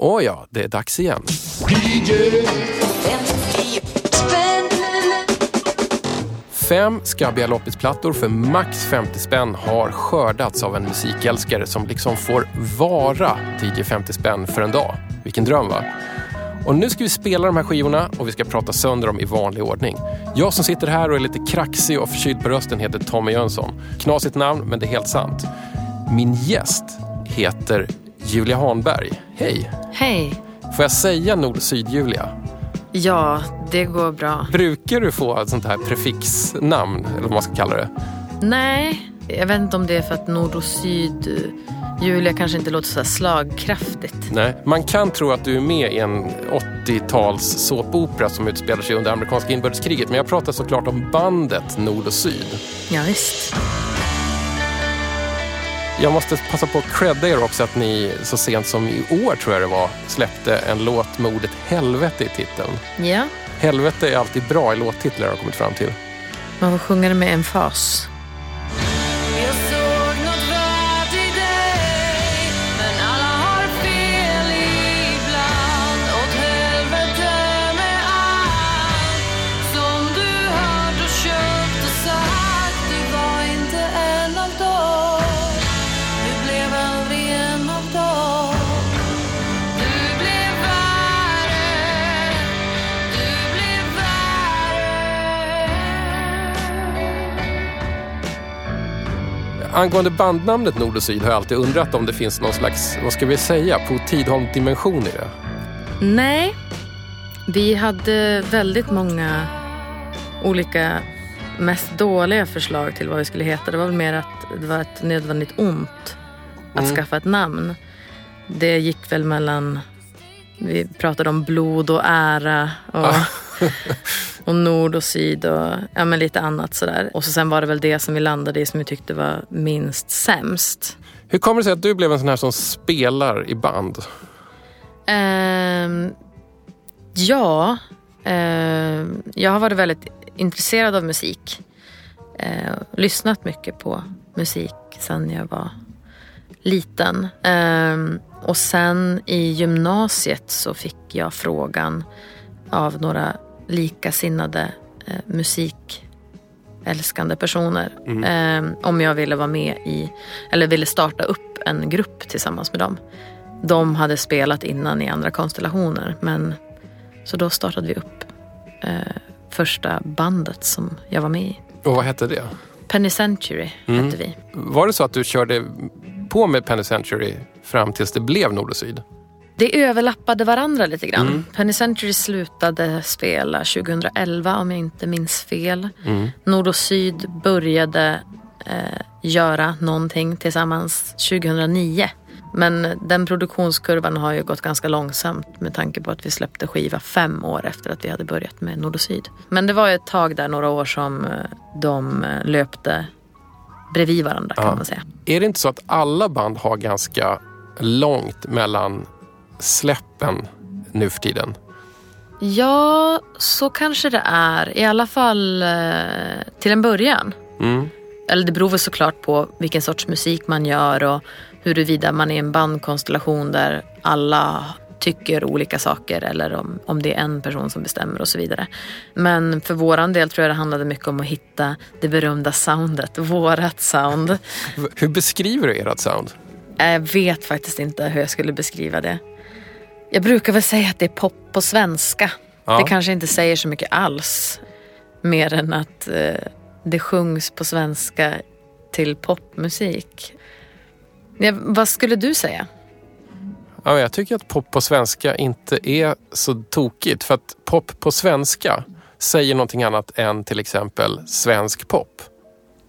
Åh ja, det är dags igen. Fem skabbiga loppisplattor för max 50 spänn har skördats av en musikälskare som liksom får vara DJ 50 spänn för en dag. Vilken dröm va? Och nu ska vi spela de här skivorna och vi ska prata sönder dem i vanlig ordning. Jag som sitter här och är lite kraxig och förkyld på rösten heter Tommy Jönsson. Knasigt namn, men det är helt sant. Min gäst heter Julia Hanberg. Hej! Hej! Får jag säga Nord-Syd-Julia? Ja, det går bra. Brukar du få ett sånt här prefixnamn, eller vad man ska kalla det? Nej, jag vet inte om det är för att Nord och Syd Julia kanske inte låter så slagkraftigt. Nej, man kan tro att du är med i en 80-tals såpopera som utspelar sig under amerikanska inbördeskriget. Men jag pratar såklart om bandet Nord och Syd. Ja, visst. Jag måste passa på att credda er också att ni så sent som i år, tror jag det var, släppte en låt med ordet helvete i titeln. Ja. Helvete är alltid bra i låttitlar har jag kommit fram till. Man får sjunga det med en Angående bandnamnet Nord och Syd har jag alltid undrat om det finns någon slags, vad ska vi säga, på Tidholm-dimension i det? Nej, vi hade väldigt många olika mest dåliga förslag till vad vi skulle heta. Det var väl mer att det var ett nödvändigt ont att mm. skaffa ett namn. Det gick väl mellan, vi pratade om blod och ära och och nord och syd och ja, men lite annat sådär. Och så sen var det väl det som vi landade i som vi tyckte var minst sämst. Hur kommer det sig att du blev en sån här som spelar i band? Um, ja, um, jag har varit väldigt intresserad av musik. Uh, lyssnat mycket på musik sen jag var liten. Um, och sen i gymnasiet så fick jag frågan av några likasinnade eh, musikälskande personer. Mm. Eh, om jag ville vara med i, eller ville starta upp en grupp tillsammans med dem. De hade spelat innan i andra konstellationer. Men, så då startade vi upp eh, första bandet som jag var med i. Och vad hette det? Penny Century mm. hette vi. Var det så att du körde på med Penny Century fram tills det blev Nord och Syd? Det överlappade varandra lite grann. Mm. Penny Century slutade spela 2011 om jag inte minns fel. Mm. Nord och Syd började eh, göra någonting tillsammans 2009. Men den produktionskurvan har ju gått ganska långsamt med tanke på att vi släppte skiva fem år efter att vi hade börjat med Nord och Syd. Men det var ett tag där, några år, som eh, de eh, löpte bredvid varandra kan ja. man säga. Är det inte så att alla band har ganska långt mellan släppen nu för tiden? Ja, så kanske det är. I alla fall eh, till en början. Mm. Eller det beror väl såklart på vilken sorts musik man gör och huruvida man är en bandkonstellation där alla tycker olika saker eller om, om det är en person som bestämmer och så vidare. Men för våran del tror jag det handlade mycket om att hitta det berömda soundet, vårat sound. Hur beskriver du ert sound? Jag vet faktiskt inte hur jag skulle beskriva det. Jag brukar väl säga att det är pop på svenska. Ja. Det kanske inte säger så mycket alls. Mer än att eh, det sjungs på svenska till popmusik. Ja, vad skulle du säga? Ja, jag tycker att pop på svenska inte är så tokigt. För att pop på svenska säger någonting annat än till exempel svensk pop.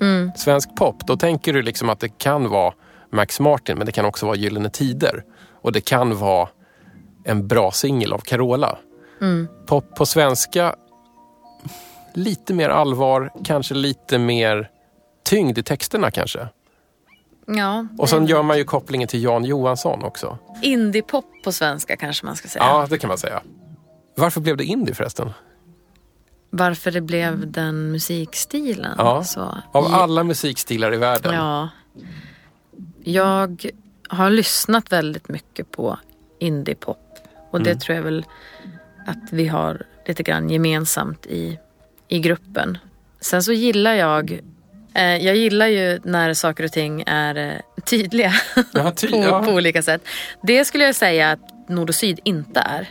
Mm. Svensk pop, då tänker du liksom att det kan vara Max Martin men det kan också vara Gyllene Tider. Och det kan vara en bra singel av Carola. Mm. Pop på svenska, lite mer allvar, kanske lite mer tyngd i texterna kanske. Ja. Och sen gör man ju kopplingen till Jan Johansson också. Indiepop på svenska kanske man ska säga. Ja, det kan man säga. Varför blev det indie förresten? Varför det blev den musikstilen? Ja, så. Av alla musikstilar i världen. Ja. Jag har lyssnat väldigt mycket på indiepop. Och det tror jag väl att vi har lite grann gemensamt i, i gruppen. Sen så gillar jag eh, jag gillar ju när saker och ting är eh, tydliga Ja, ty- på, ja. på olika sätt. Det skulle jag säga att Nord och Syd inte är.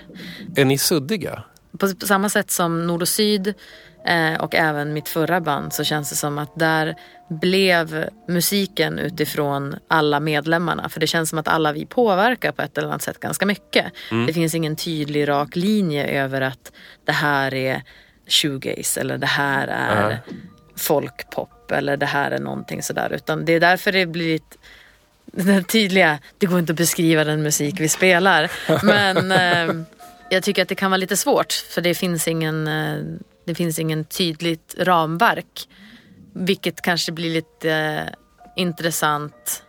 Är ni suddiga? På, på samma sätt som Nord och Syd eh, och även mitt förra band så känns det som att där blev musiken utifrån alla medlemmarna. För det känns som att alla vi påverkar på ett eller annat sätt ganska mycket. Det finns ingen tydlig rak linje över att det här är shoegaze eller det här är Nej. folkpop eller det här är någonting sådär. Utan det är därför det blir ett den tydliga, det går inte att beskriva den musik vi spelar. Men eh, jag tycker att det kan vara lite svårt för det finns ingen, eh, det finns ingen tydligt ramverk. Vilket kanske blir lite eh, intressant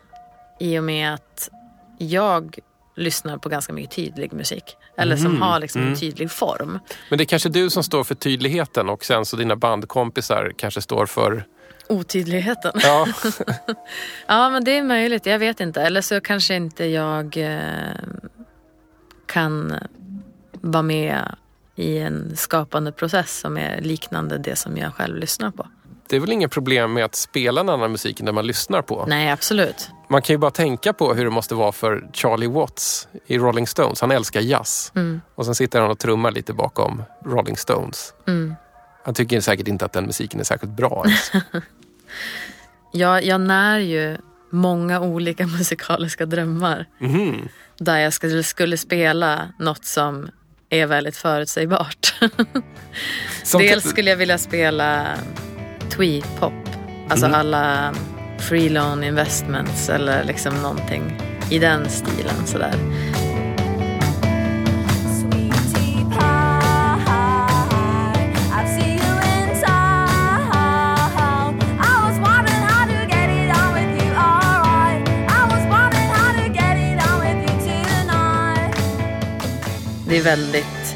i och med att jag lyssnar på ganska mycket tydlig musik. Eller som har liksom en tydlig form. Men det är kanske du som står för tydligheten och sen så dina bandkompisar kanske står för... Otydligheten. Ja, Ja, men det är möjligt. Jag vet inte. Eller så kanske inte jag eh, kan vara med i en skapande process som är liknande det som jag själv lyssnar på. det är väl inget problem med att spela en annan musik än den man lyssnar på. Nej, absolut. Man kan ju bara tänka på hur det måste vara för Charlie Watts i Rolling Stones. Han älskar jazz. Och sen sitter han och trummar lite bakom Rolling Stones. Han tycker säkert inte att den musiken är särskilt bra. ens. Jag, jag när ju många olika musikaliska drömmar. Mhm. Där jag skulle, skulle spela något som är väldigt förutsägbart. Dels skulle jag vilja spela twee-pop. Alltså Mm. alla free loan investments eller liksom någonting i den stilen sådär. Det är väldigt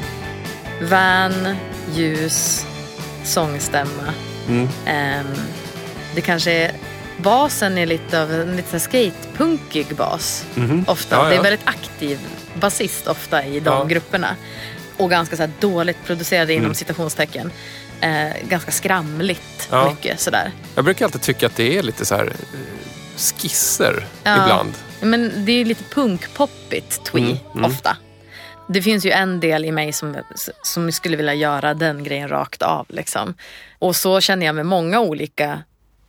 van, ljus, sångstämma. Mm. Ehm, det kanske är, basen är lite av en lite skatepunkig bas. Ofta. Mhm. Ja, Det ja. är väldigt aktiv basist ofta i de Ja. grupperna. Och ganska så dåligt producerade inom Mm. citationstecken. Eh, ganska skramligt Ja. mycket sådär. Jag brukar alltid tycka att det är lite så här eh, skisser Ja. ibland. Men det är lite punkpoppigt twee Mm, mm. ofta. Det finns ju en del i mig som, som skulle vilja göra den grejen rakt av. Liksom. Och så känner jag med många olika,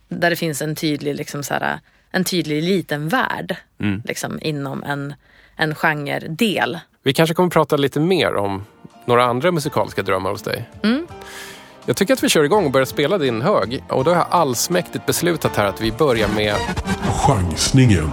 där det finns en tydlig, liksom så här, en tydlig liten värld Mm. liksom, inom en, en genredel. Vi kanske kommer prata lite mer om några andra musikaliska drömmar hos dig. Jag tycker att vi kör igång och börjar spela din hög. Och då har jag allsmäktigt beslutat här att vi börjar med Chansningen. Mirror,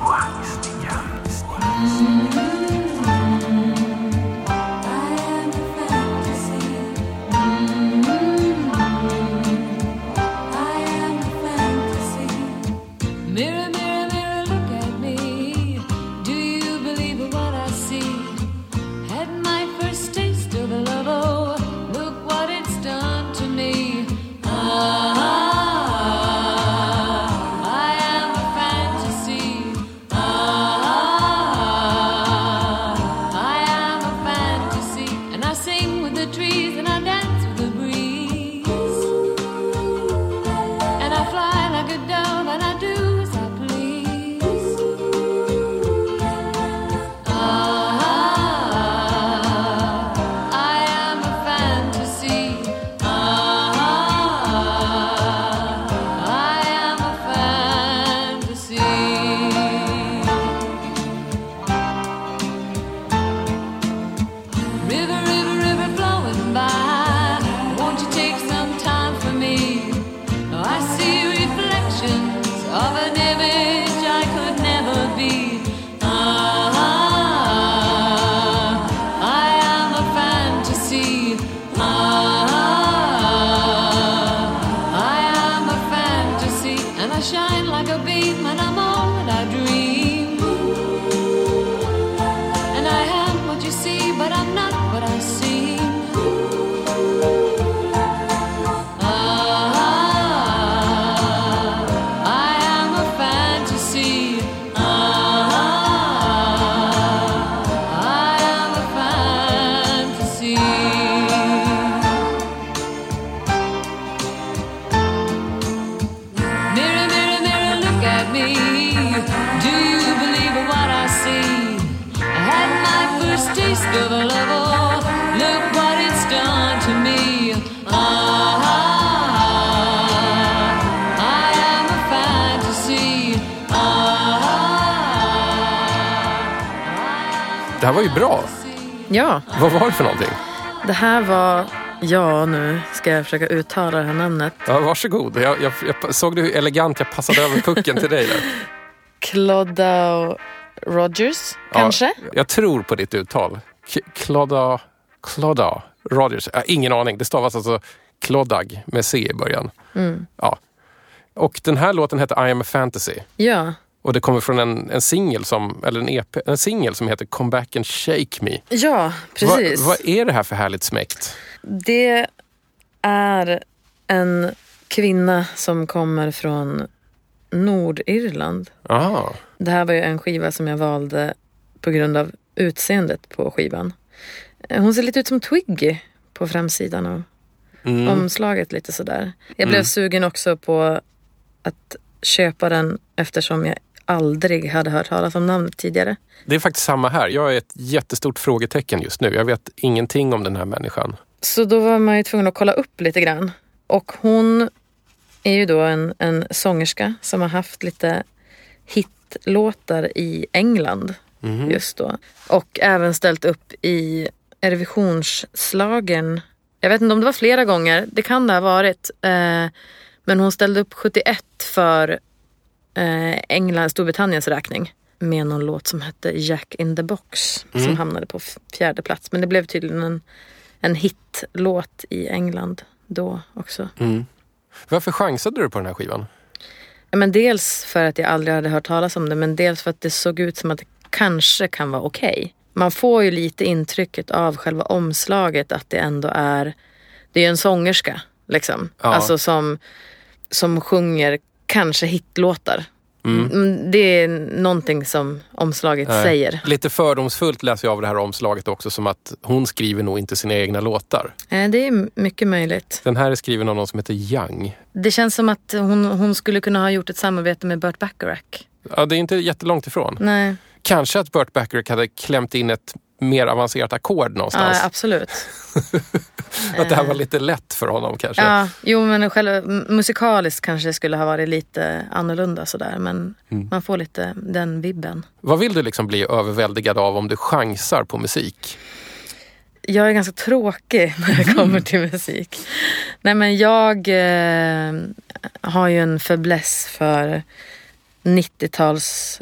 Det här var ju bra. Ja, Vad var det för någonting? det här var... Ja, nu ska jag försöka uttala det här namnet. Ja, varsågod. Jag, jag, jag såg du hur elegant jag passade över pucken till dig där? Claudia Rogers, kanske? Ja, jag tror på ditt uttal. Klodda... Klodda Rogers. Ja, ingen aning. Det stavas alltså Kloddag med C i början. Mm. Ja. Och den här låten heter I am a fantasy. Ja. Och det kommer från en, en singel som, eller en EP, en singel som heter Come back and shake me. Ja, precis. Va, vad är det här för härligt smäkt? Det är en kvinna som kommer från Nordirland. Aha. Det här var ju en skiva som jag valde på grund av utseendet på skivan. Hon ser lite ut som Twiggy på framsidan av Mm. omslaget lite sådär. Jag blev sugen också på att köpa den eftersom jag aldrig hade hört talas om namnet tidigare. Det är faktiskt samma här. Jag är ett jättestort frågetecken just nu. Jag vet ingenting om den här människan. Så då var man ju tvungen att kolla upp lite grann. Och hon är ju då en, en sångerska som har haft lite hitlåtar i England just då. Och även ställt upp i Eurovisionsslagen. Jag vet inte om det var flera gånger, det kan det ha varit. Eh, men hon ställde upp 71 för eh, England, Storbritanniens räkning. Med någon låt som hette Jack in the box. Som hamnade på fjärde plats. Men det blev tydligen en, en hitlåt i England då också. Varför chansade du på den här skivan? Ja, Men dels för att jag aldrig hade hört talas om det. Men dels för att det såg ut som att det kanske kan vara okej. Man får ju lite intrycket av själva omslaget att det ändå är... Det är en sångerska liksom. Ja. Alltså som, som sjunger kanske hitlåtar. Mm. Det är någonting som omslaget Nej. säger. Lite fördomsfullt läser jag av det här omslaget också som att hon skriver nog inte sina egna låtar. Eh, Det är mycket möjligt. Den här är skriven av någon som heter Young. Det känns som att hon, hon skulle kunna ha gjort ett samarbete med Burt Bacharach. Ja, det är inte jättelångt ifrån. Nej, Kanske att Burt Bacharach hade klämt in ett mer avancerat ackord någonstans. ja, absolut. Att det här var lite lätt för honom kanske. Ja, jo men själva m- musikaliskt kanske det skulle ha varit lite annorlunda sådär. Men man får lite den vibben. Vad vill du liksom bli överväldigad av om du chansar på musik? Jag är ganska tråkig när det kommer till musik. Nej men jag eh, har ju en fäbless för 90-tals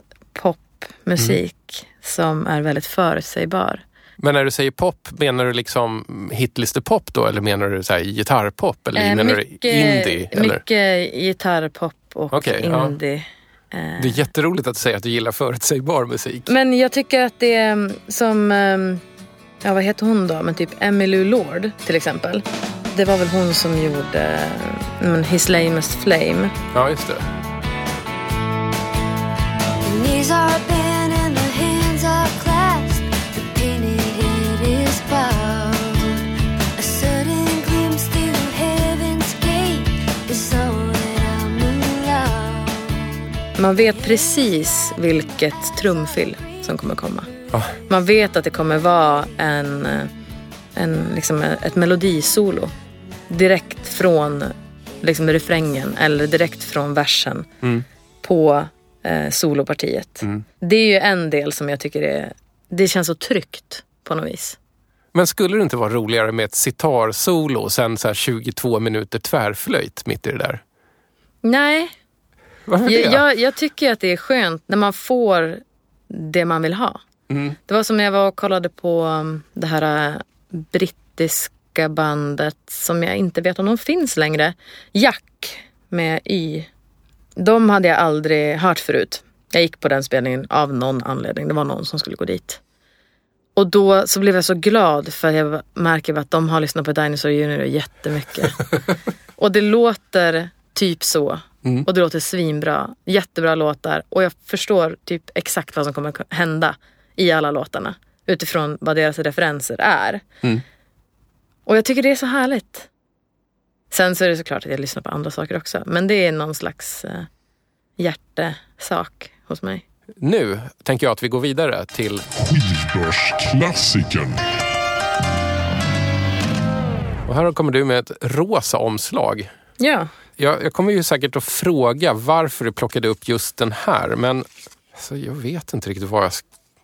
popmusik som är väldigt förutsägbar. Men när du säger pop, menar du liksom hitlistepop då? Eller menar du så här gitarrpop? Eller Eh, menar du indie? Eller? mycket gitarrpop och ja. indie. Det är jätteroligt att du säger att du gillar förutsägbar musik. Men jag tycker att det är mm, som, ehm, ja vad heter hon då? Men typ Emmylou Lord till exempel. Det var väl hon som gjorde mm, His Lamest Flame. Ja, just det. The knees are bent and the hands are clasped. The painted head is bowed. A sudden glimpse through heaven's gate is all that I'm allowed. Man vet precis vilket trumfill som kommer komma. Ja. Man vet att det kommer vara en, en, liksom ett melodisolo. Direkt från liksom, refrängen eller direkt från versen på eh, solopartiet. Det är ju en del som jag tycker är, det känns så tryggt på något vis. Men skulle det inte vara roligare med ett sitar-solo och sen så här 22 minuter tvärflöjt mitt i det där? Nej, Varför det? jag, jag, jag tycker att det är skönt när man får det man vill ha. Det var som när jag var och kollade på um, det här uh, brittiska bandet som jag inte vet om de finns längre. Jack med Y. De hade jag aldrig hört förut. Jag gick på den spelningen av någon anledning. Det var någon som skulle gå dit. Och då så blev jag så glad för jag märker att de har lyssnat på Dinosaur Junior jättemycket. och det låter typ så. Och det låter svinbra. Jättebra låtar. Och jag förstår typ exakt vad som kommer hända i alla låtarna. Utifrån vad deras referenser är. Och jag tycker det är så härligt. Sen så är det såklart att jag lyssnar på andra saker också. Men det är någon slags eh, hjärtesak hos mig. Nu tänker jag att vi går vidare till Skivbörsklassikern. Och här kommer du med ett rosa omslag. Ja, Jag, jag kommer ju säkert att fråga varför du plockade upp just den här, men alltså, jag vet inte riktigt vad jag,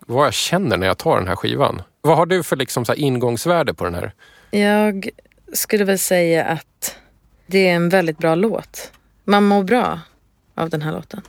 vad jag känner när jag tar den här skivan. Vad har du för liksom, så här, ingångsvärde på den här? jag skulle väl säga att det är en väldigt bra låt. Man mår bra av den här låten.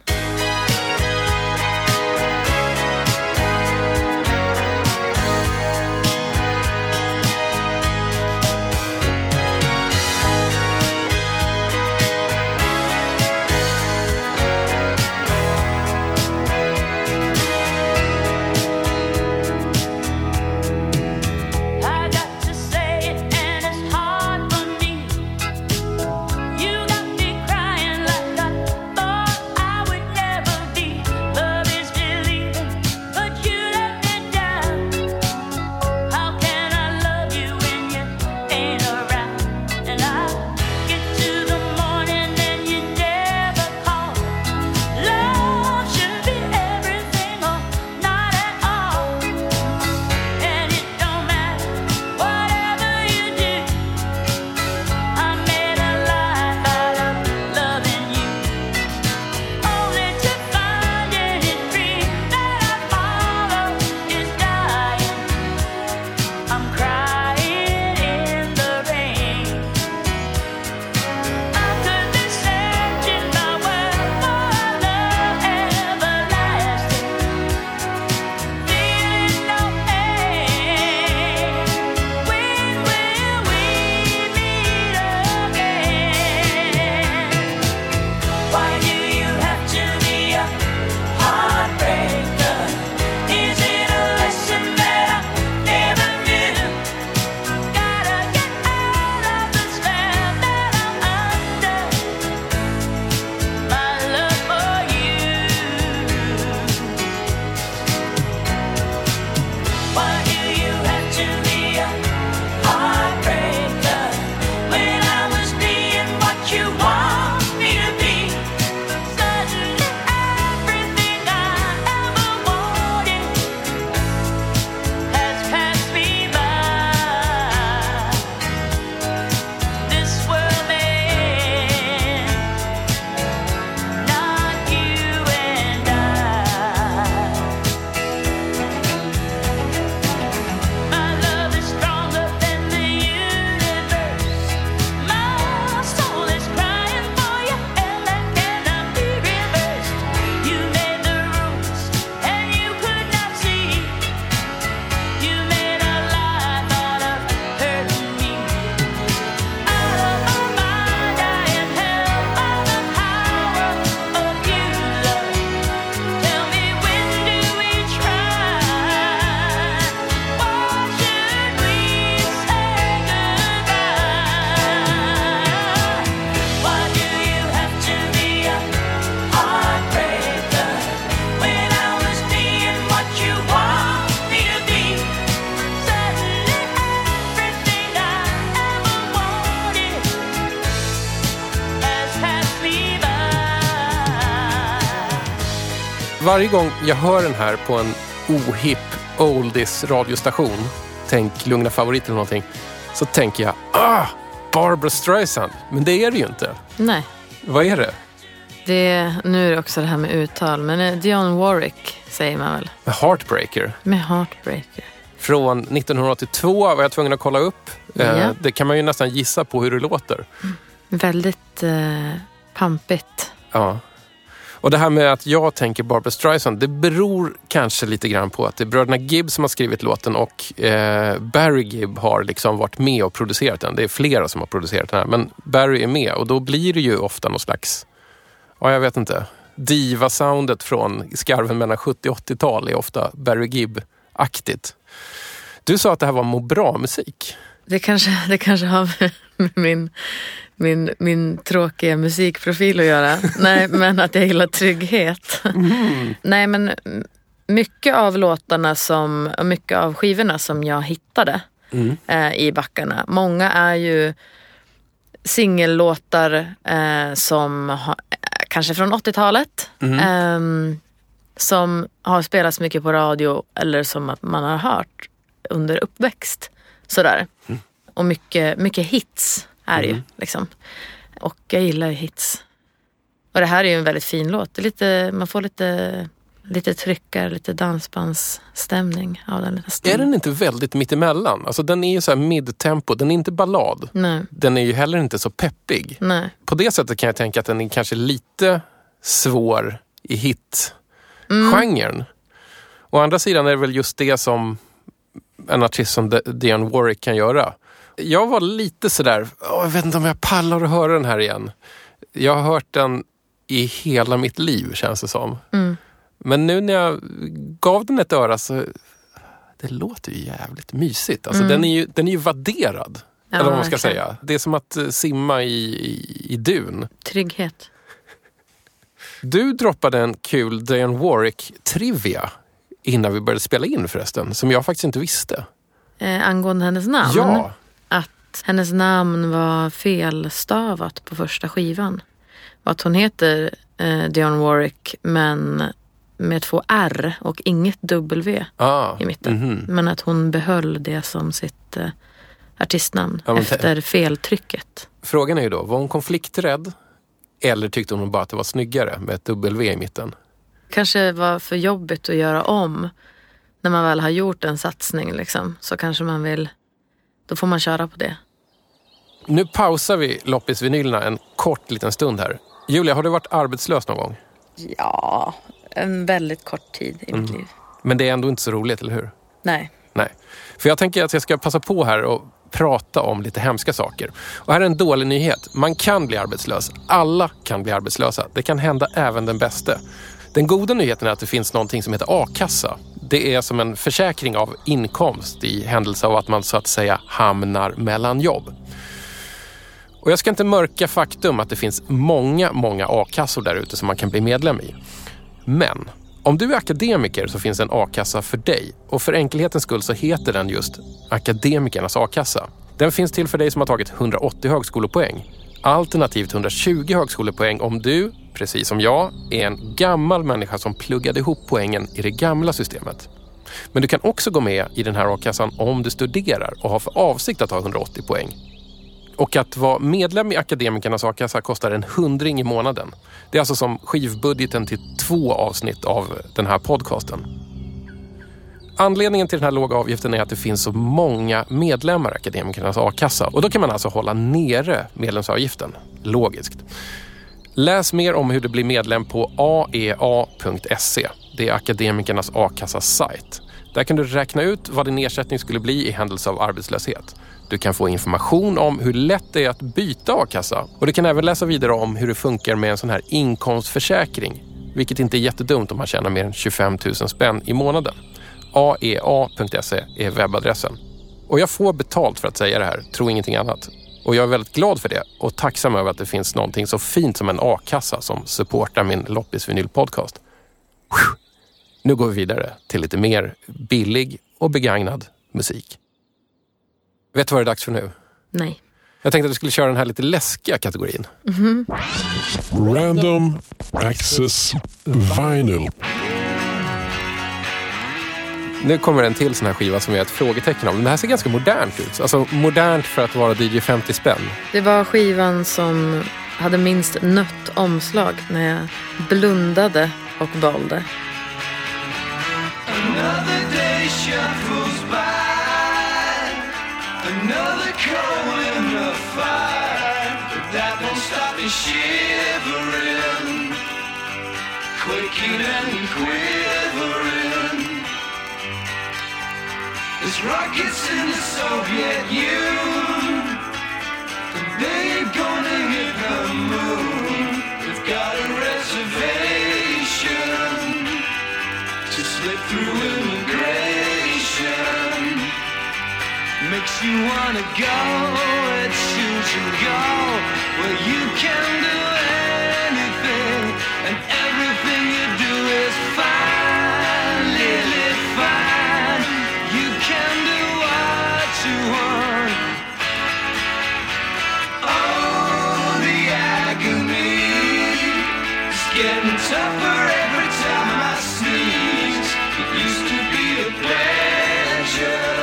Varje gång jag hör den här på en ohipp oldies radiostation, tänk Lugna Favorit eller någonting, så tänker jag ah, Barbra Streisand. Men det är det ju inte. Nej, Vad är det? det, nu är det också det här med uttal. Men Dionne Warwick säger man väl. Heartbreaker. Med Heartbreaker. Från 1982 var jag tvungen att kolla upp. Eh, Ja. Det kan man ju nästan gissa på hur det låter. Väldigt eh, pampigt. Ja. Och det här med att jag tänker Barbra Streisand, det beror kanske lite grann på att det är bröderna Gibb som har skrivit låten och eh, Barry Gibb har liksom varit med och producerat den. Det är flera som har producerat den här, men Barry är med och då blir det ju ofta någon slags, ja jag vet inte, diva-soundet från skarven mellan 70 och 80-tal är ofta Barry Gibb-aktigt. Du sa att det här var må bra-musik. Det kanske, det kanske har med min, min, min tråkiga musikprofil att göra. Nej, men att jag gillar trygghet. Nej, men mycket av låtarna som, och mycket av skivorna som jag hittade eh, i backarna. Många är ju singellåtar eh, som har, eh, kanske från 80-talet. Ehm, som har spelats mycket på radio eller som att man har hört under uppväxt. Sådär. Och mycket, mycket hits är det ju. Liksom. Och jag gillar ju hits. Och det här är ju en väldigt fin låt. Det är lite, man får lite, lite tryckare, lite dansbandsstämning av den. Lite Är den inte väldigt mittemellan? Alltså den är ju så här midtempo, den är inte ballad. Nej, Den är ju heller inte så peppig. nej. På det sättet kan jag tänka att den är kanske lite svår i hit-genren. Å andra sidan är det väl just det som en artist som Dionne Warwick kan göra. Jag var lite sådär, "Åh, jag vet inte om jag pallar att höra den här igen. Jag har hört den i hela mitt liv känns det som. Men nu när jag gav den ett öra så det låter ju jävligt mysigt. Alltså, den, är ju, den är ju vadderad. Ja, eller vad man ska verkligen. säga. Det är som att eh, simma i, i, i dun. Trygghet. Du droppade en kul Dionne Warwick-trivia innan vi började spela in förresten, som jag faktiskt inte visste. Eh, angående hennes namn. Ja, Att hennes namn var felstavat på första skivan. Och att hon heter eh, Dionne Warwick men med två R och inget W ah, i mitten. mhm. Men att hon behöll det som sitt eh, artistnamn Ja, efter feltrycket. Frågan är ju då, var hon konflikträdd? Eller tyckte hon bara att det var snyggare med ett W i mitten? Kanske var för jobbigt att göra om när man väl har gjort en satsning. Liksom. Så kanske man vill, då får man köra på det. Nu pausar vi loppisvinylerna en kort liten stund här. Julia, har du varit arbetslös någon gång? Ja, en väldigt kort tid i Mm. mitt liv. Men det är ändå inte så roligt, eller hur? Nej. Nej. För jag tänker att jag ska passa på här och prata om lite hemska saker. Och här är en dålig nyhet. Man kan bli arbetslös. Alla kan bli arbetslösa. Det kan hända även den bäste. Den goda nyheten är att det finns någonting som heter a-kassa. Det är som en försäkring av inkomst i händelse av att man så att säga hamnar mellan jobb. Och jag ska inte mörka faktum att det finns många, många a-kassor där ute som man kan bli medlem i. Men om du är akademiker så finns en a-kassa för dig. Och för enkelhetens skull så heter den just Akademikernas a-kassa. Den finns till för dig som har tagit 180 högskolepoäng. Alternativt 120 högskolepoäng om du, precis som jag, är en gammal människa som pluggade ihop poängen i det gamla systemet. Men du kan också gå med i den här a-kassan om du studerar och har för avsikt att ha 180 poäng. Och att vara medlem i Akademikernas a-kassa kostar en hundring i månaden. Det är alltså som skivbudgeten till två avsnitt av den här podcasten. Anledningen till den här låga avgiften är att det finns så många medlemmar i Akademikernas a-kassa. Och då kan man alltså hålla nere medlemsavgiften. Logiskt. Läs mer om hur du blir medlem på aea.se. Det är Akademikernas a-kassas sajt. Där kan du räkna ut vad din ersättning skulle bli i händelse av arbetslöshet. Du kan få information om hur lätt det är att byta a-kassa och du kan även läsa vidare om hur det funkar med en sån här inkomstförsäkring. Vilket inte är jättedumt om man tjänar mer än 25 000 spänn i månaden aea.se är webbadressen. Och jag får betalt för att säga det här, tro ingenting annat. Och jag är väldigt glad för det och tacksam över att det finns någonting så fint som en a-kassa som supportar min Loppis vinyl podcast. Nu går vi vidare till lite mer billig och begagnad musik. Vet du vad det är dags för nu? Nej. Jag tänkte att vi skulle köra den här lite läskiga kategorin. Random Access Vinyl. Nu kommer en till sån här skiva som jag har ett frågetecken om. Men det här ser ganska modernt ut. Alltså modernt för att vara DJ 50 spänn. Det var skivan som hade minst nött omslag när jag blundade och valde. Shivering. Quaking and quivering. There's rockets in the Soviet Union. They ain't gonna hit the moon. They've got a reservation to slip through immigration makes you wanna go as you go where you can do anything getting tougher every time I sneeze. It used to be a pleasure,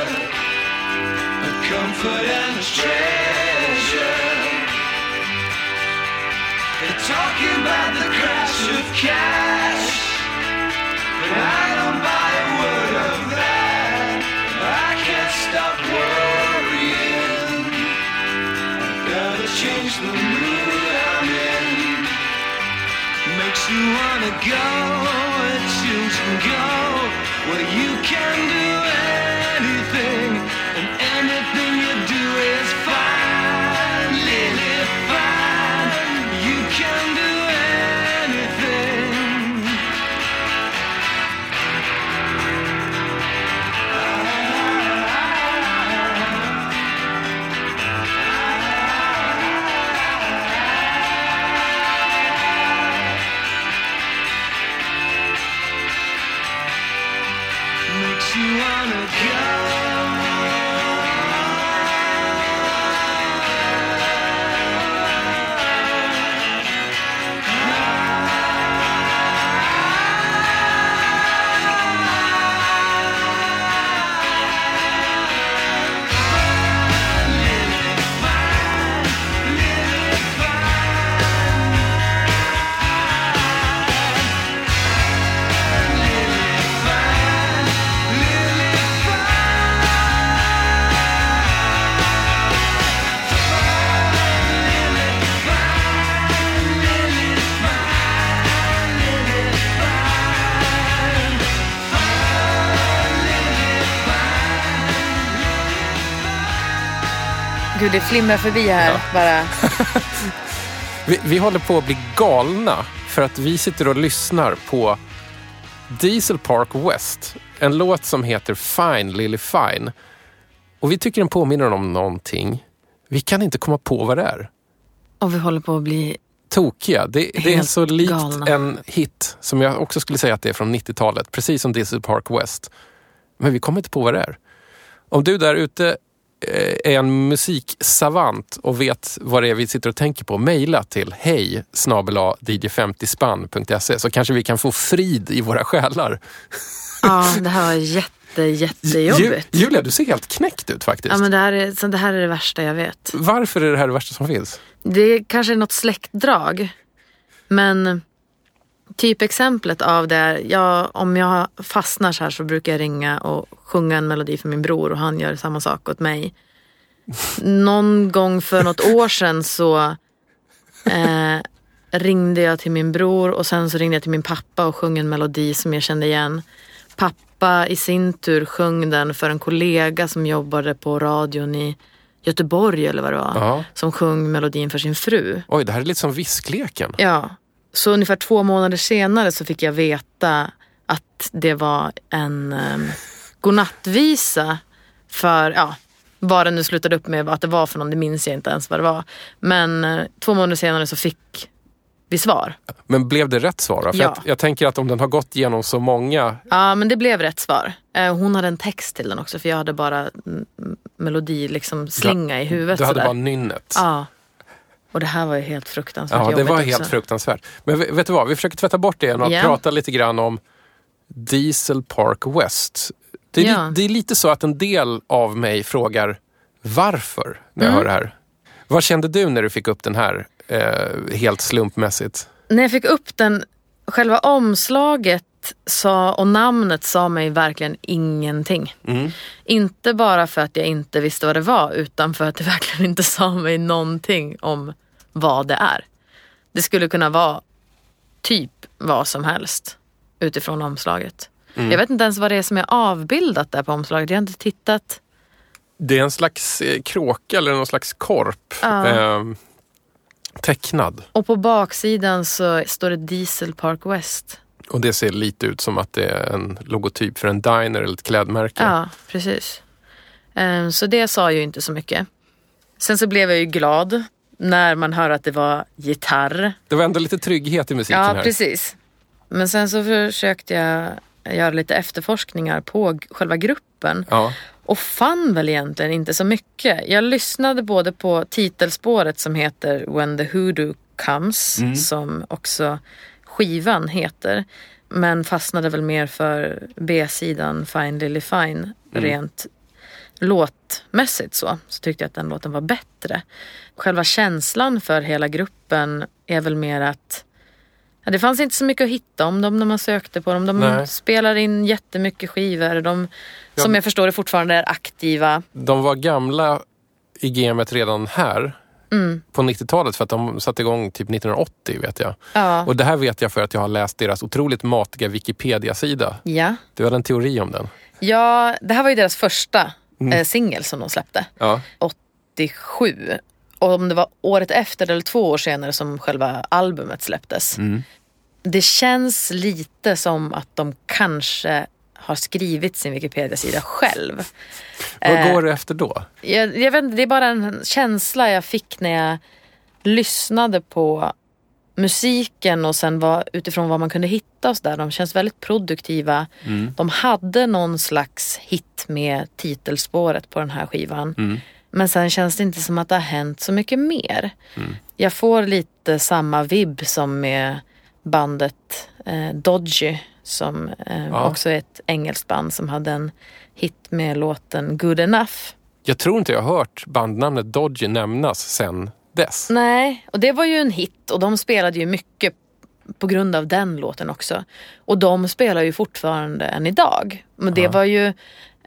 a comfort and a treasure. They're talking about the crash of cars. You wanna go, it seems to go. Where you can do anything, Gud, det flimrar förbi här bara. Vi, vi håller på att bli galna för att vi sitter och lyssnar på Diesel Park West. En låt som heter Fine Lily Fine. Och vi tycker den påminner om någonting. Vi kan inte komma på vad det är. Och vi håller på att bli... Tokiga. Det, det är så likt galna. en hit som jag också skulle säga att det är från 90-talet. Precis som Diesel Park West. Men vi kommer inte på vad det är. Om du där ute är en musiksavant och vet vad det är vi sitter och tänker på, mejla till hej dj50spann.se så kanske vi kan få frid i våra själar. Ja, det här var jätte, jättejobbigt. Ju- Julia, du ser helt knäckt ut faktiskt. Ja, men det här, är, så det här är det värsta jag vet. Varför är det här det värsta som finns? Det kanske är något släktdrag. Men typexemplet av det är, jag, om jag fastnar så här så brukar jag ringa och sjunga en melodi för min bror och han gör samma sak åt mig. Någon gång för något år sedan så eh, ringde jag till min bror och sen så ringde jag till min pappa och sjöng en melodi som jag kände igen. Pappa i sin tur sjöng den för en kollega som jobbade på radion i Göteborg eller vad det var. Ja. Som sjöng melodin för sin fru. Oj, det här är lite som viskleken. Ja, så ungefär två månader senare så fick jag veta att det var en um, godnattvisa för, ja, vad det nu slutade upp med att det var för någon, det minns jag inte ens vad det var. Men eh, två månader senare så fick vi svar. Men blev det rätt svar? då? För Ja. att jag tänker att om den har gått igenom så många... Ja, men det blev rätt svar. Eh, Hon hade en text till den också för jag hade bara mm, melodi, liksom slinga i huvudet. Du hade sådär. bara nynnet. Ja. Och det här var ju helt fruktansvärt Ja, det var också. helt fruktansvärt. Men vet du vad, vi försöker tvätta bort det igen och Ja. prata lite grann om Diesel Park West. Det är, Ja. li- det är lite så att en del av mig frågar varför när jag Mm. hör det här. Vad kände du när du fick upp den här eh, helt slumpmässigt? när jag fick upp den, själva omslaget sa, och namnet sa mig verkligen ingenting. Inte bara för att jag inte visste vad det var utan för att det verkligen inte sa mig någonting om vad det är. Det skulle kunna vara typ vad som helst utifrån omslaget. Jag vet inte ens vad det är som är avbildat där på omslaget. Jag har inte tittat. Det är en slags eh, kråka eller någon slags korp. Eh, tecknad. Och på baksidan så står det Diesel Park West. Och det ser lite ut som att det är en logotyp för en diner eller ett klädmärke. Ja, precis. Eh, Så det sa ju inte så mycket. Sen så blev jag ju glad när man hör att det var gitarr. Det var ändå lite trygghet i musiken Ja, här. precis. Men sen så försökte jag göra lite efterforskningar på själva gruppen Ja. och fann väl egentligen inte så mycket. Jag lyssnade både på titelspåret som heter When the Hoodoo Comes, som också skivan heter. Men fastnade väl mer för B-sidan Fine Lily Fine rent låtmässigt så, så tyckte jag att den låten var bättre. Själva känslan för hela gruppen är väl mer att ja, det fanns inte så mycket att hitta om dem när man sökte på dem. De Nej. spelar in jättemycket skivor. De, Ja. som jag förstår det fortfarande är aktiva. De var gamla i gamet redan här Mm. på 90-talet för att de satte igång typ 1980 vet jag. Ja. Och det här vet jag för att jag har läst deras otroligt matiga Wikipedia-sida. ja. Du hade en teori om den. Ja, det här var ju deras första Mm. eh, singel som de släppte. Ja. 87. Och om det var året efter eller två år senare som själva albumet släpptes. Mm. Det känns lite som att de kanske har skrivit sin Wikipedia-sida själv. Vad Eh, går det efter då? Jag, jag vet inte, det är bara en känsla jag fick när jag lyssnade på musiken och sen var, utifrån vad man kunde hitta och så där. De känns väldigt produktiva. De hade någon slags hit med titelspåret på den här skivan. Men sen känns det inte som att det har hänt så mycket mer. Jag får lite samma vibb som med bandet eh, Dodgy som eh, Ja. också är ett engelskt band som hade en hit med låten Good Enough. Jag tror inte jag har hört bandnamnet Dodgy nämnas sen dess. Nej, och det var ju en hit och de spelade ju mycket på grund av den låten också. Och de spelar ju fortfarande än idag. Men det var ju,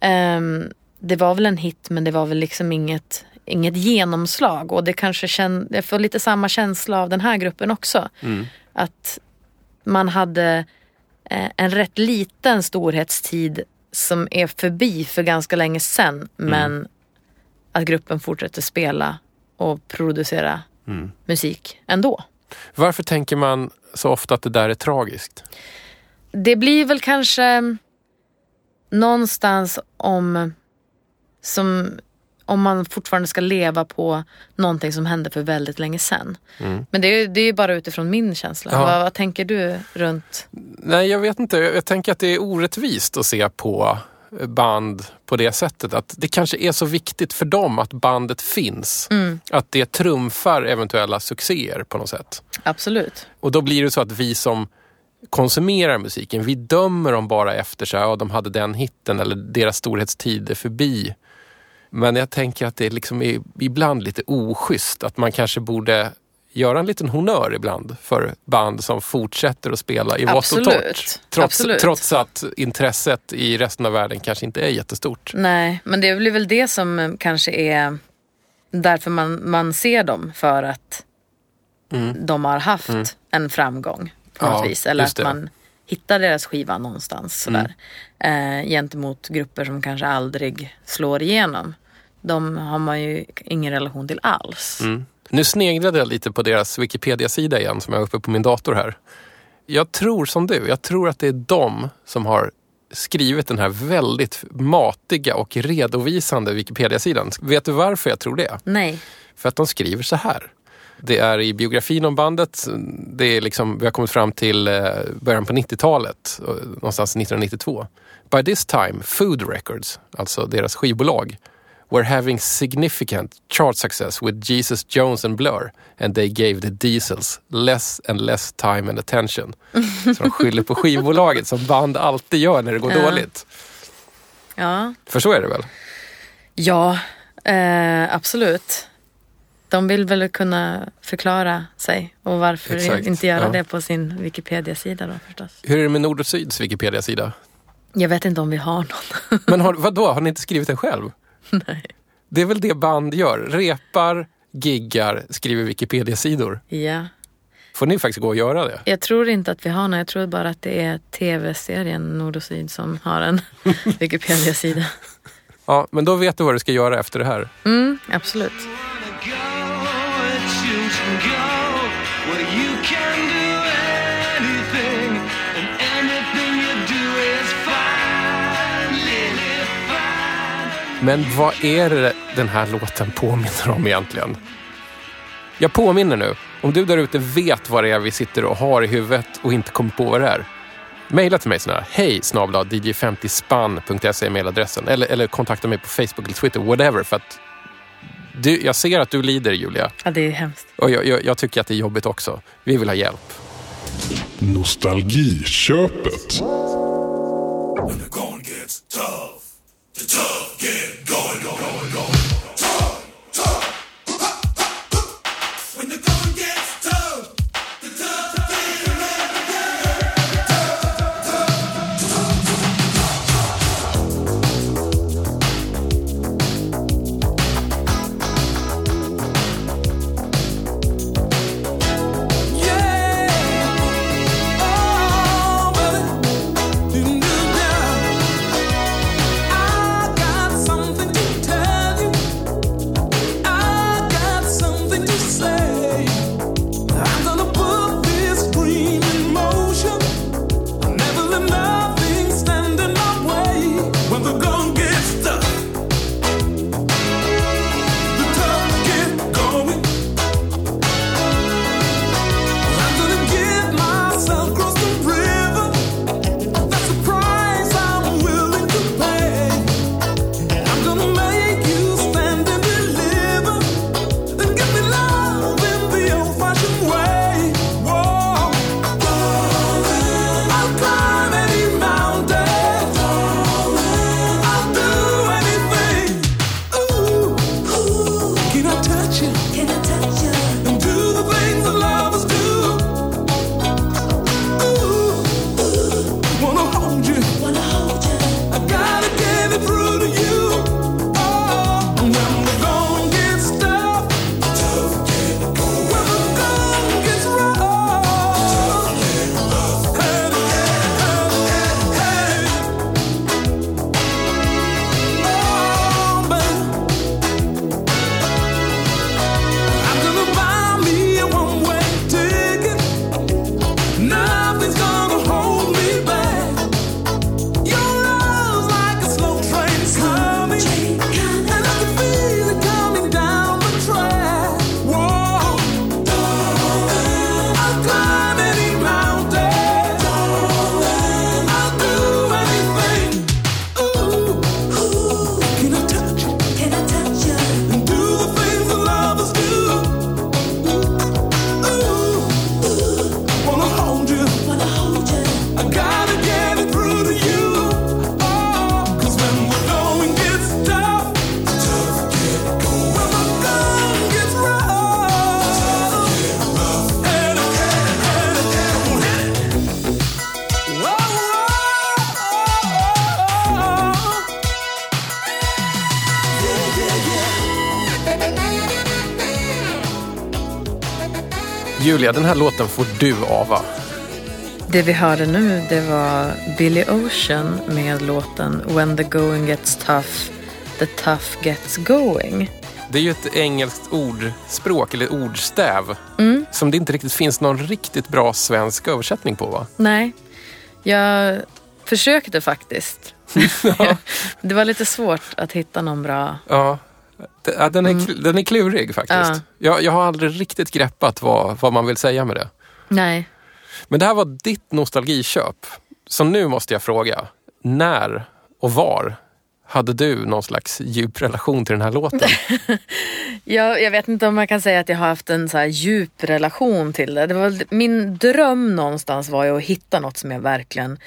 ehm, det var väl en hit men det var väl liksom inget, inget genomslag. Och det kanske känn, jag får lite samma känsla av den här gruppen också. Att man hade eh, en rätt liten storhetstid som är förbi för ganska länge sedan. Men att gruppen fortsätter spela och producera musik ändå. Varför tänker man så ofta att det där är tragiskt? Det blir väl kanske någonstans om som om man fortfarande ska leva på någonting som hände för väldigt länge sedan. Men det är, det är bara utifrån min känsla. Ja. Vad, vad tänker du runt? Nej, jag vet inte. Jag jag tänker att det är orättvist att se på band på det sättet. Att det kanske är så viktigt för dem att bandet finns. Att det trumfar eventuella succéer på något sätt. Absolut. Och då blir det så att vi som konsumerar musiken, vi dömer dem bara efter så här, ja, de hade den hitten eller deras storhetstid är förbi. Men jag tänker att det är liksom är ibland lite oschysst att man kanske borde göra en liten honör ibland för band som fortsätter att spela i vått och torrt. Trots, trots att intresset i resten av världen kanske inte är jättestort. Nej, men det blir väl det som eh, kanske är därför man, man ser dem för att de har haft en framgång på något Mm. Ja, vis. Eller att det. man hittar deras skiva någonstans sådär. Eh, gentemot grupper som kanske aldrig slår igenom. De har man ju ingen relation till alls. Mm. Nu sneglade jag lite på deras Wikipedia-sida igen som jag har uppe på min dator här. Jag tror som du, jag tror att det är de som har skrivit den här väldigt matiga och redovisande Wikipedia-sidan. Vet du varför jag tror det? Nej. För att de skriver så här. Det är i biografin om bandet. Det är liksom, vi har kommit fram till eh, början på 90-talet, eh, någonstans 1992. By this time, Food Records, alltså deras skivbolag, were having significant chart success with Jesus Jones and Blur and they gave the Diesels less and less time and attention. Så de skyller på skivbolaget som band alltid gör när det går Ja. dåligt. Ja, För så är det väl? ja eh, absolut. De vill väl kunna förklara sig och varför Exakt, inte göra ja. det på sin Wikipedia-sida då förstås. Hur är det med Nord och Syds Wikipedia-sida? Jag vet inte om vi har någon. Men har, vadå, har ni inte skrivit den själv? Nej. Det är väl det band gör. Repar, giggar, skriver Wikipedia-sidor. Ja. Får ni faktiskt gå och göra det? Jag tror inte att vi har någon. Jag tror bara att det är tv-serien Nord och Syd som har en Wikipedia-sida. Ja, men då vet du vad du ska göra efter det här. Mm, absolut. Men vad är det den här låten påminner om egentligen? Jag påminner nu, om du där ute vet vad det är vi sitter och har i huvudet och inte kommer på vad det är. Maila till mig sådär, hej snabla dj50spann.se är mailadressen. Eller, eller kontakta mig på Facebook eller Twitter, whatever. För att du, jag ser att du lider Julia. Ja, det är hemskt. Och jag, jag, jag tycker att det är jobbigt också. Vi vill ha hjälp. Nostalgiköpet. When the going gets tough, the tough get going, going, going, Julia, den här låten får du ava. Det vi hörde nu det var Billy Ocean med låten When the going gets tough, the tough gets going. Det är ju ett engelskt ordspråk, eller ordstäv, som det inte riktigt finns någon riktigt bra svensk översättning på va? Nej, jag försökte faktiskt. det var lite svårt att hitta någon bra... Ja, ja, den, är, kl- den är klurig faktiskt. Ja. Jag, jag har aldrig riktigt greppat vad, vad man vill säga med det. Nej. Men det här var ditt nostalgiköp. Så nu måste jag fråga, när och var hade du någon slags djup relation till den här låten? Jag, jag vet inte om man kan säga att jag har haft en så här djup relation till det. det var, min dröm någonstans var ju att hitta något som jag verkligen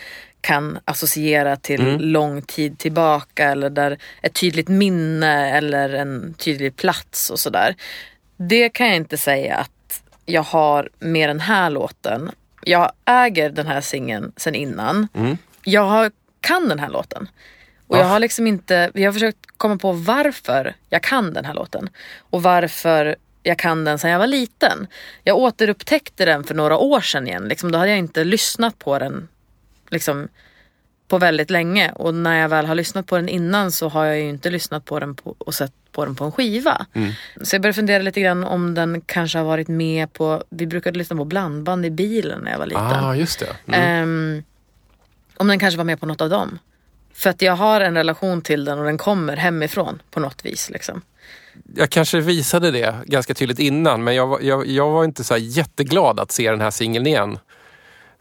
kan associera till lång tid tillbaka eller där ett tydligt minne eller en tydlig plats och sådär. Det kan jag inte säga att jag har med den här låten. Jag äger den här singeln sen innan. Jag har, kan den här låten. Och jag Ah. har liksom inte, vi har försökt komma på varför jag kan den här låten. Och varför jag kan den sedan jag var liten. Jag återupptäckte den för några år sedan igen. Liksom, då hade jag inte lyssnat på den liksom, på väldigt länge. Och när jag väl har lyssnat på den innan så har jag ju inte lyssnat på den på, och sett på den på en skiva. Så jag började fundera lite grann om den kanske har varit med på, vi brukade lyssna på blandband i bilen när jag var liten. ah, just det. Mm. Ehm, om den kanske var med på något av dem. För att jag har en relation till den och den kommer hemifrån på något vis. Liksom. Jag kanske visade det ganska tydligt innan, men jag, var- jag, jag var inte så jätteglad att se den här singeln igen.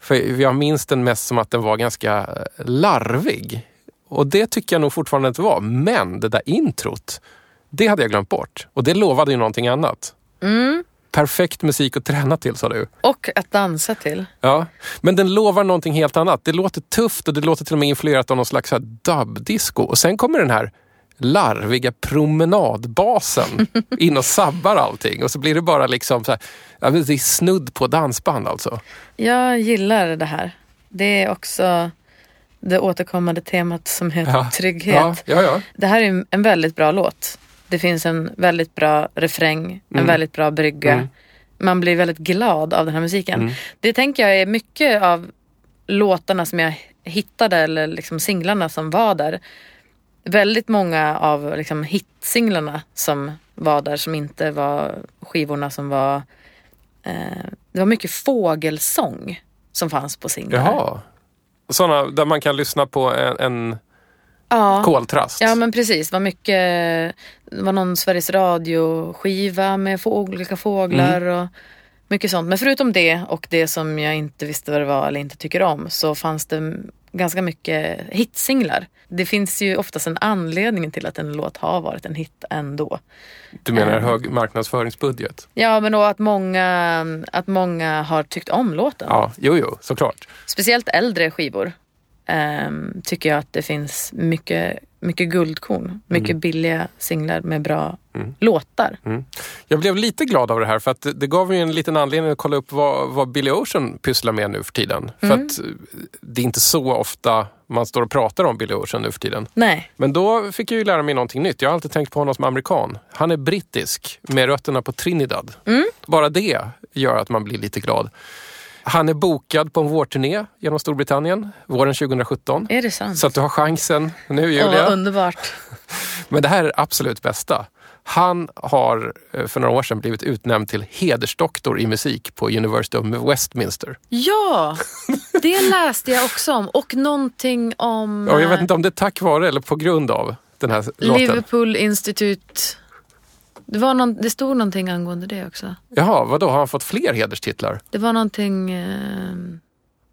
För jag minns den mest som att den var ganska eh, larvig. Och det tycker jag nog fortfarande inte var. Men det där introt, det hade jag glömt bort. Och det lovade ju någonting annat. Perfekt musik att träna till sa du. Och att dansa till. Ja, men den lovar någonting helt annat. Det låter tufft och det låter till och med influerat av någon slags dubbdisco. Och sen kommer den här larviga promenadbasen in och sabbar allting. Och så blir det bara liksom så här, det är snudd på dansband alltså. Jag gillar det här. Det är också det återkommande temat som heter Ja. trygghet. Ja, ja. Det här är en väldigt bra låt. Det finns en väldigt bra refräng, en väldigt bra brygga. Mm. Man blir väldigt glad av den här musiken. Det tänker jag är mycket av låtarna som jag hittade eller liksom singlarna som var där. Väldigt många av liksom hitsinglarna som var där som inte var skivorna som var... Eh, det var mycket fågelsång som fanns på singlar. Jaha. Sådana där man kan lyssna på en, en Ja. koltrast. Ja men precis, det var mycket, det var någon Sveriges Radio skiva med få, olika fåglar Mm. och mycket sånt. Men förutom det och det som jag inte visste vad det var eller inte tycker om så fanns det ganska mycket hitsinglar. Det finns ju oftast en anledning till att en låt har varit en hit ändå. Du menar hög marknadsföringsbudget? Ja men då att många, att många har tyckt om låten. Ja, jo, jo, såklart. Speciellt äldre skivor ehm, tycker jag att det finns mycket, mycket guldkorn. Mycket Mm. billiga singlar med bra låtar. Jag blev lite glad av det här för att det- det gav mig en liten anledning att kolla upp vad, vad Billy Ocean pysslar med nu för tiden. För att eh, det är inte så ofta man står och pratar om Billy Ocean nu för tiden. Nej, Men då fick jag ju lära mig någonting nytt. Jag har alltid tänkt på honom som amerikan. Han är brittisk med rötterna på Trinidad. Bara det gör att man blir lite glad. Han är bokad på en vårturné genom Storbritannien våren 2017. är det sant? Så att du har chansen nu Åh, Julia. vad underbart. Men det här är absolut bästa. Han har eh, för några år sedan blivit utnämnd till hedersdoktor i musik på University of Westminster. Ja, det läste jag också om. Och någonting om Och jag vet eh, inte om det är tack vare eller på grund av den här låten. Liverpool Institute. Det, var någon, det stod någonting angående det också. Jaha, vadå? Har han fått fler hederstitlar? Det var någonting eh,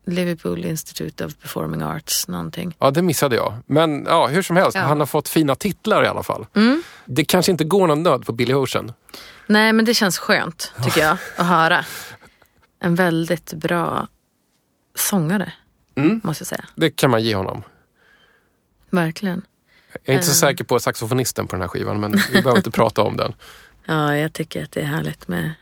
Liverpool Institute of Performing Arts någonting. Ja, det missade jag. Men ja, hur som helst, Ja. han har fått fina titlar i alla fall. Det kanske inte går någon nöd på Billy Ocean. Nej men det känns skönt tycker jag att höra. En väldigt bra sångare. Måste jag säga. Det kan man ge honom. Verkligen. Jag är inte så säker på saxofonisten på den här skivan, men vi behöver inte prata om den. Ja, jag tycker att det är härligt med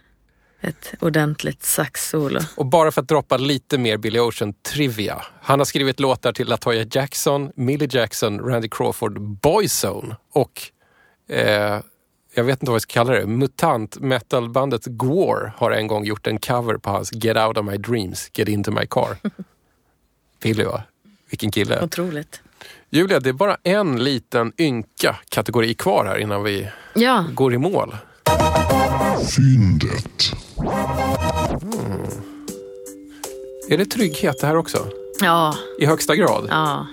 ett ordentligt saxsolo. Och bara för att droppa lite mer Billy Ocean trivia. Han har skrivit låtar till Latoya Jackson, Millie Jackson, Randy Crawford, Boyzone och eh, jag vet inte vad jag ska kalla det, mutant metalbandet Gwar har en gång gjort en cover på hans Get out of my dreams, get into my car. Billy va? Vilken kille. Otroligt. Julia, det är bara en liten ynka kategori kvar här innan vi Ja, går i mål. Fyndet. Är det trygghet det här också? ja, I högsta grad? ja.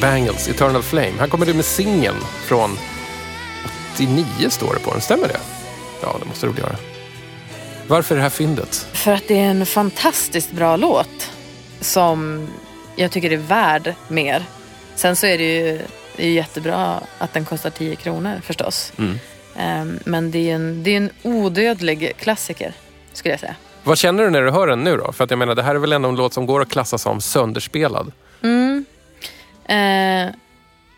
Bangles, Eternal Flame. Här kommer du med singeln från 89 står det på den. Stämmer det? Ja, det måste det väl göra. Varför är det här fyndet? För att det är en fantastiskt bra låt som jag tycker är värd mer. Sen så är det ju det är jättebra att den kostar 10 kronor förstås. Ehm, Men det är en, det är en odödlig klassiker skulle jag säga. Vad känner du när du hör den nu då? För att jag menar, det här är väl ändå en låt som går att klassa som sönderspelad. Eh,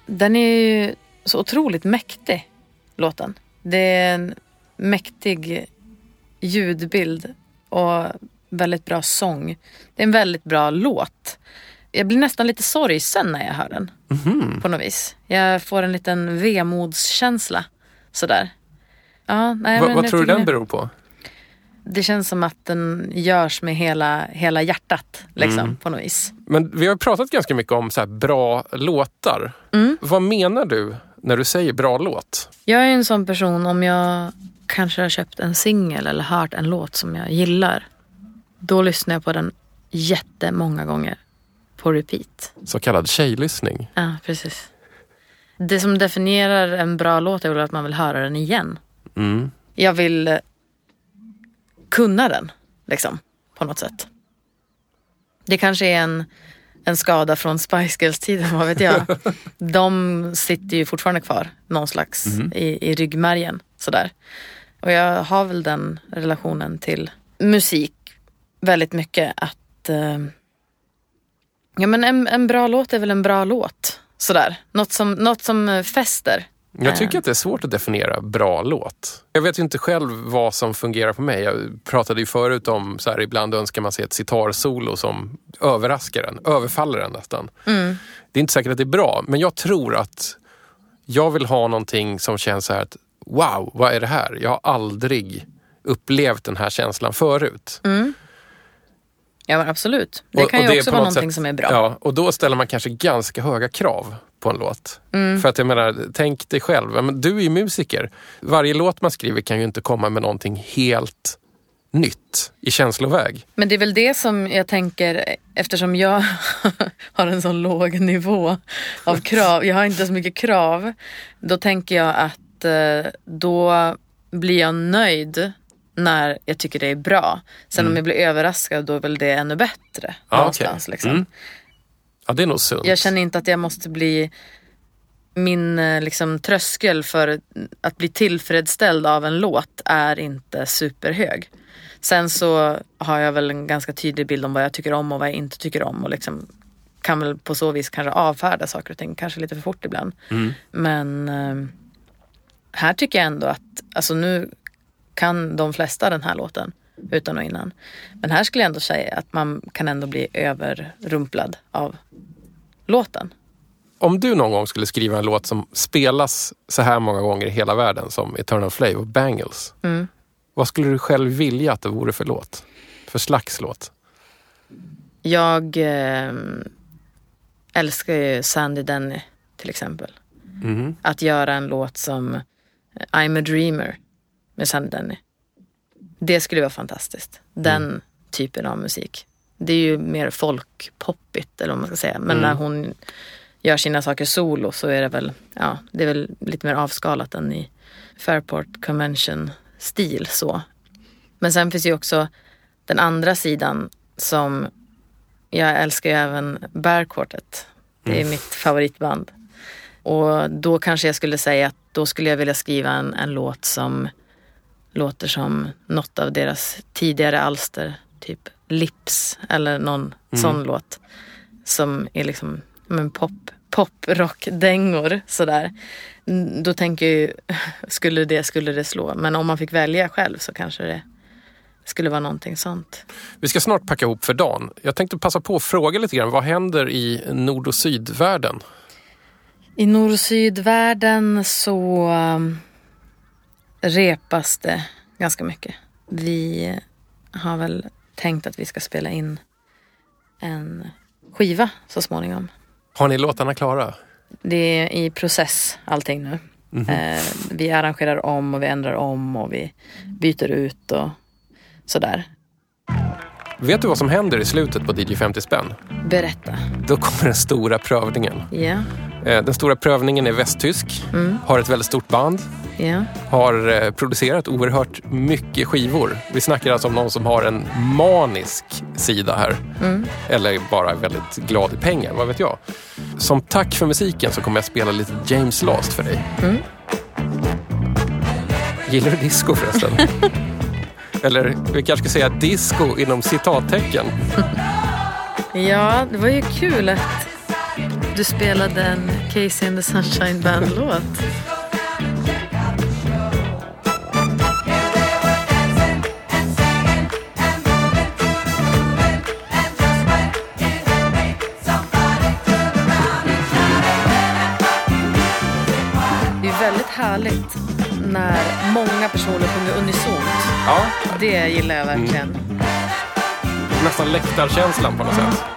den är ju så otroligt mäktig, låten. Det är en mäktig ljudbild och väldigt bra sång. Det är en väldigt bra låt. Jag blir nästan lite sorgsen när jag hör den. På något vis. Jag får en liten vemodskänsla. Sådär. Ja, nej, Va, vad tror du den beror på? Det känns som att den görs med hela, hela hjärtat. Liksom, På något vis. Men vi har pratat ganska mycket om så här bra låtar. Vad menar du när du säger bra låt? Jag är en sån person om jag kanske har köpt en singel eller hört en låt som jag gillar. Då lyssnar jag på den jättemånga gånger på repeat. Så kallad tjejlyssning. Ja, precis. Det som definierar en bra låt är väl att man vill höra den igen. Mm. Jag vill kunna den, liksom, på något sätt. Det kanske är en, en skada från Spice Girls-tiden, vad vet jag. De sitter ju fortfarande kvar någon slags i, i ryggmärgen. Sådär. Och jag har väl den relationen till musik väldigt mycket att eh, ja, men en, en bra låt är väl en bra låt. Sådär. Något som, något som fäster. Jag tycker att det är svårt att definiera bra låt. Jag vet ju inte själv vad som fungerar på mig. Jag pratade ju förut om så här, ibland önskar man sig ett sitarsolo som överraskar en, överfaller en nästan. Det är inte säkert att det är bra, men jag tror att jag vill ha någonting som känns så här att wow, vad är det här? Jag har aldrig upplevt den här känslan förut. Ja men absolut. Det Och- kan ju det också vara något någonting sätt- som är bra. Ja, och då ställer man kanske ganska höga krav på en låt. Mm. För att jag menar, tänk dig själv. Men Du är ju musiker. Varje låt man skriver kan ju inte komma med någonting helt nytt i känsloväg. Men det är väl det som jag tänker, eftersom jag har en så låg nivå av krav, jag har inte så mycket krav, då tänker jag att eh, då blir jag nöjd när jag tycker det är bra. Sen om jag blir överraskad då är väl det ännu bättre Mm. Ja, någonstans. okej. Liksom. Mm. Ja, det är nog sunt. Jag känner inte att jag måste bli min eh, liksom, tröskel för att bli tillfredsställd av en låt är inte superhög. Sen så har jag väl en ganska tydlig bild om vad jag tycker om och vad jag inte tycker om och liksom kan väl på så vis kanske avfärda saker och ting, kanske lite för fort ibland. Men eh, här tycker jag ändå att, alltså nu kan de flesta den här låten utan och innan. Men här skulle jag ändå säga att man kan ändå bli överrumplad av låten. Om du någon gång skulle skriva en låt som spelas så här många gånger i hela världen som Eternal Flame och Bangles. Mm. Vad skulle du själv vilja att det vore för låt? För slags låt? Jag eh, älskar ju Sandy Denny till exempel. Mhm. Att göra en låt som I'm a dreamer med Sandy Denny. Det skulle vara fantastiskt. Den typen av musik. Det är ju mer folkpoppigt eller vad man ska säga. Men när hon gör sina saker solo så är det väl, ja, det är väl lite mer avskalat än i Fairport Convention stil så. Men sen finns ju också den andra sidan som jag älskar ju även Bear Quartet. Det är mitt favoritband. Och då kanske jag skulle säga att då skulle jag vilja skriva en, en låt som låter som något av deras tidigare alster. Typ Lips eller någon sån låt. Som är liksom men pop, poprockdängor sådär. Mm, Då tänker jag ju, skulle det, skulle det slå. Men om man fick välja själv så kanske det skulle vara någonting sånt. Vi ska snart packa ihop för dagen. Jag tänkte passa på att fråga lite grann. Vad händer i nord och sydvärlden? I nord och sydvärlden så repas det ganska mycket. Vi har väl tänkt att vi ska spela in en skiva så småningom. Har ni låtarna klara? Det är i process allting nu. Eh, vi arrangerar om och vi ändrar om och vi byter ut och sådär. Vet du vad som händer i slutet på DJ 50 spänn? Berätta. Då kommer den stora prövningen. Ja, Eh, Den stora prövningen är västtysk, har ett väldigt stort band, ja. har eh, producerat oerhört mycket skivor. Vi snackar alltså om någon som har en manisk sida här. Eller bara är väldigt glad i pengar, vad vet jag. Som tack för musiken så kommer jag spela lite James Last för dig. Gillar du disco förresten? Eller vi kanske ska säga disco inom citattecken. Ja, det var ju kul att du spelade en Casey and the Sunshine Band-låt. Det är väldigt härligt när många personer sjunger unisont. Ja, Det gillar jag verkligen. nästan läktarkänslan på något sätt.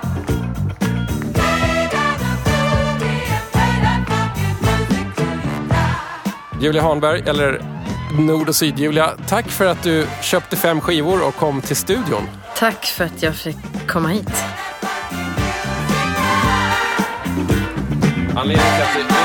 Julia Hanberg, eller Nord och Syd-Julia, tack för att du köpte fem skivor och kom till studion. Tack för att jag fick komma hit. Anledningen till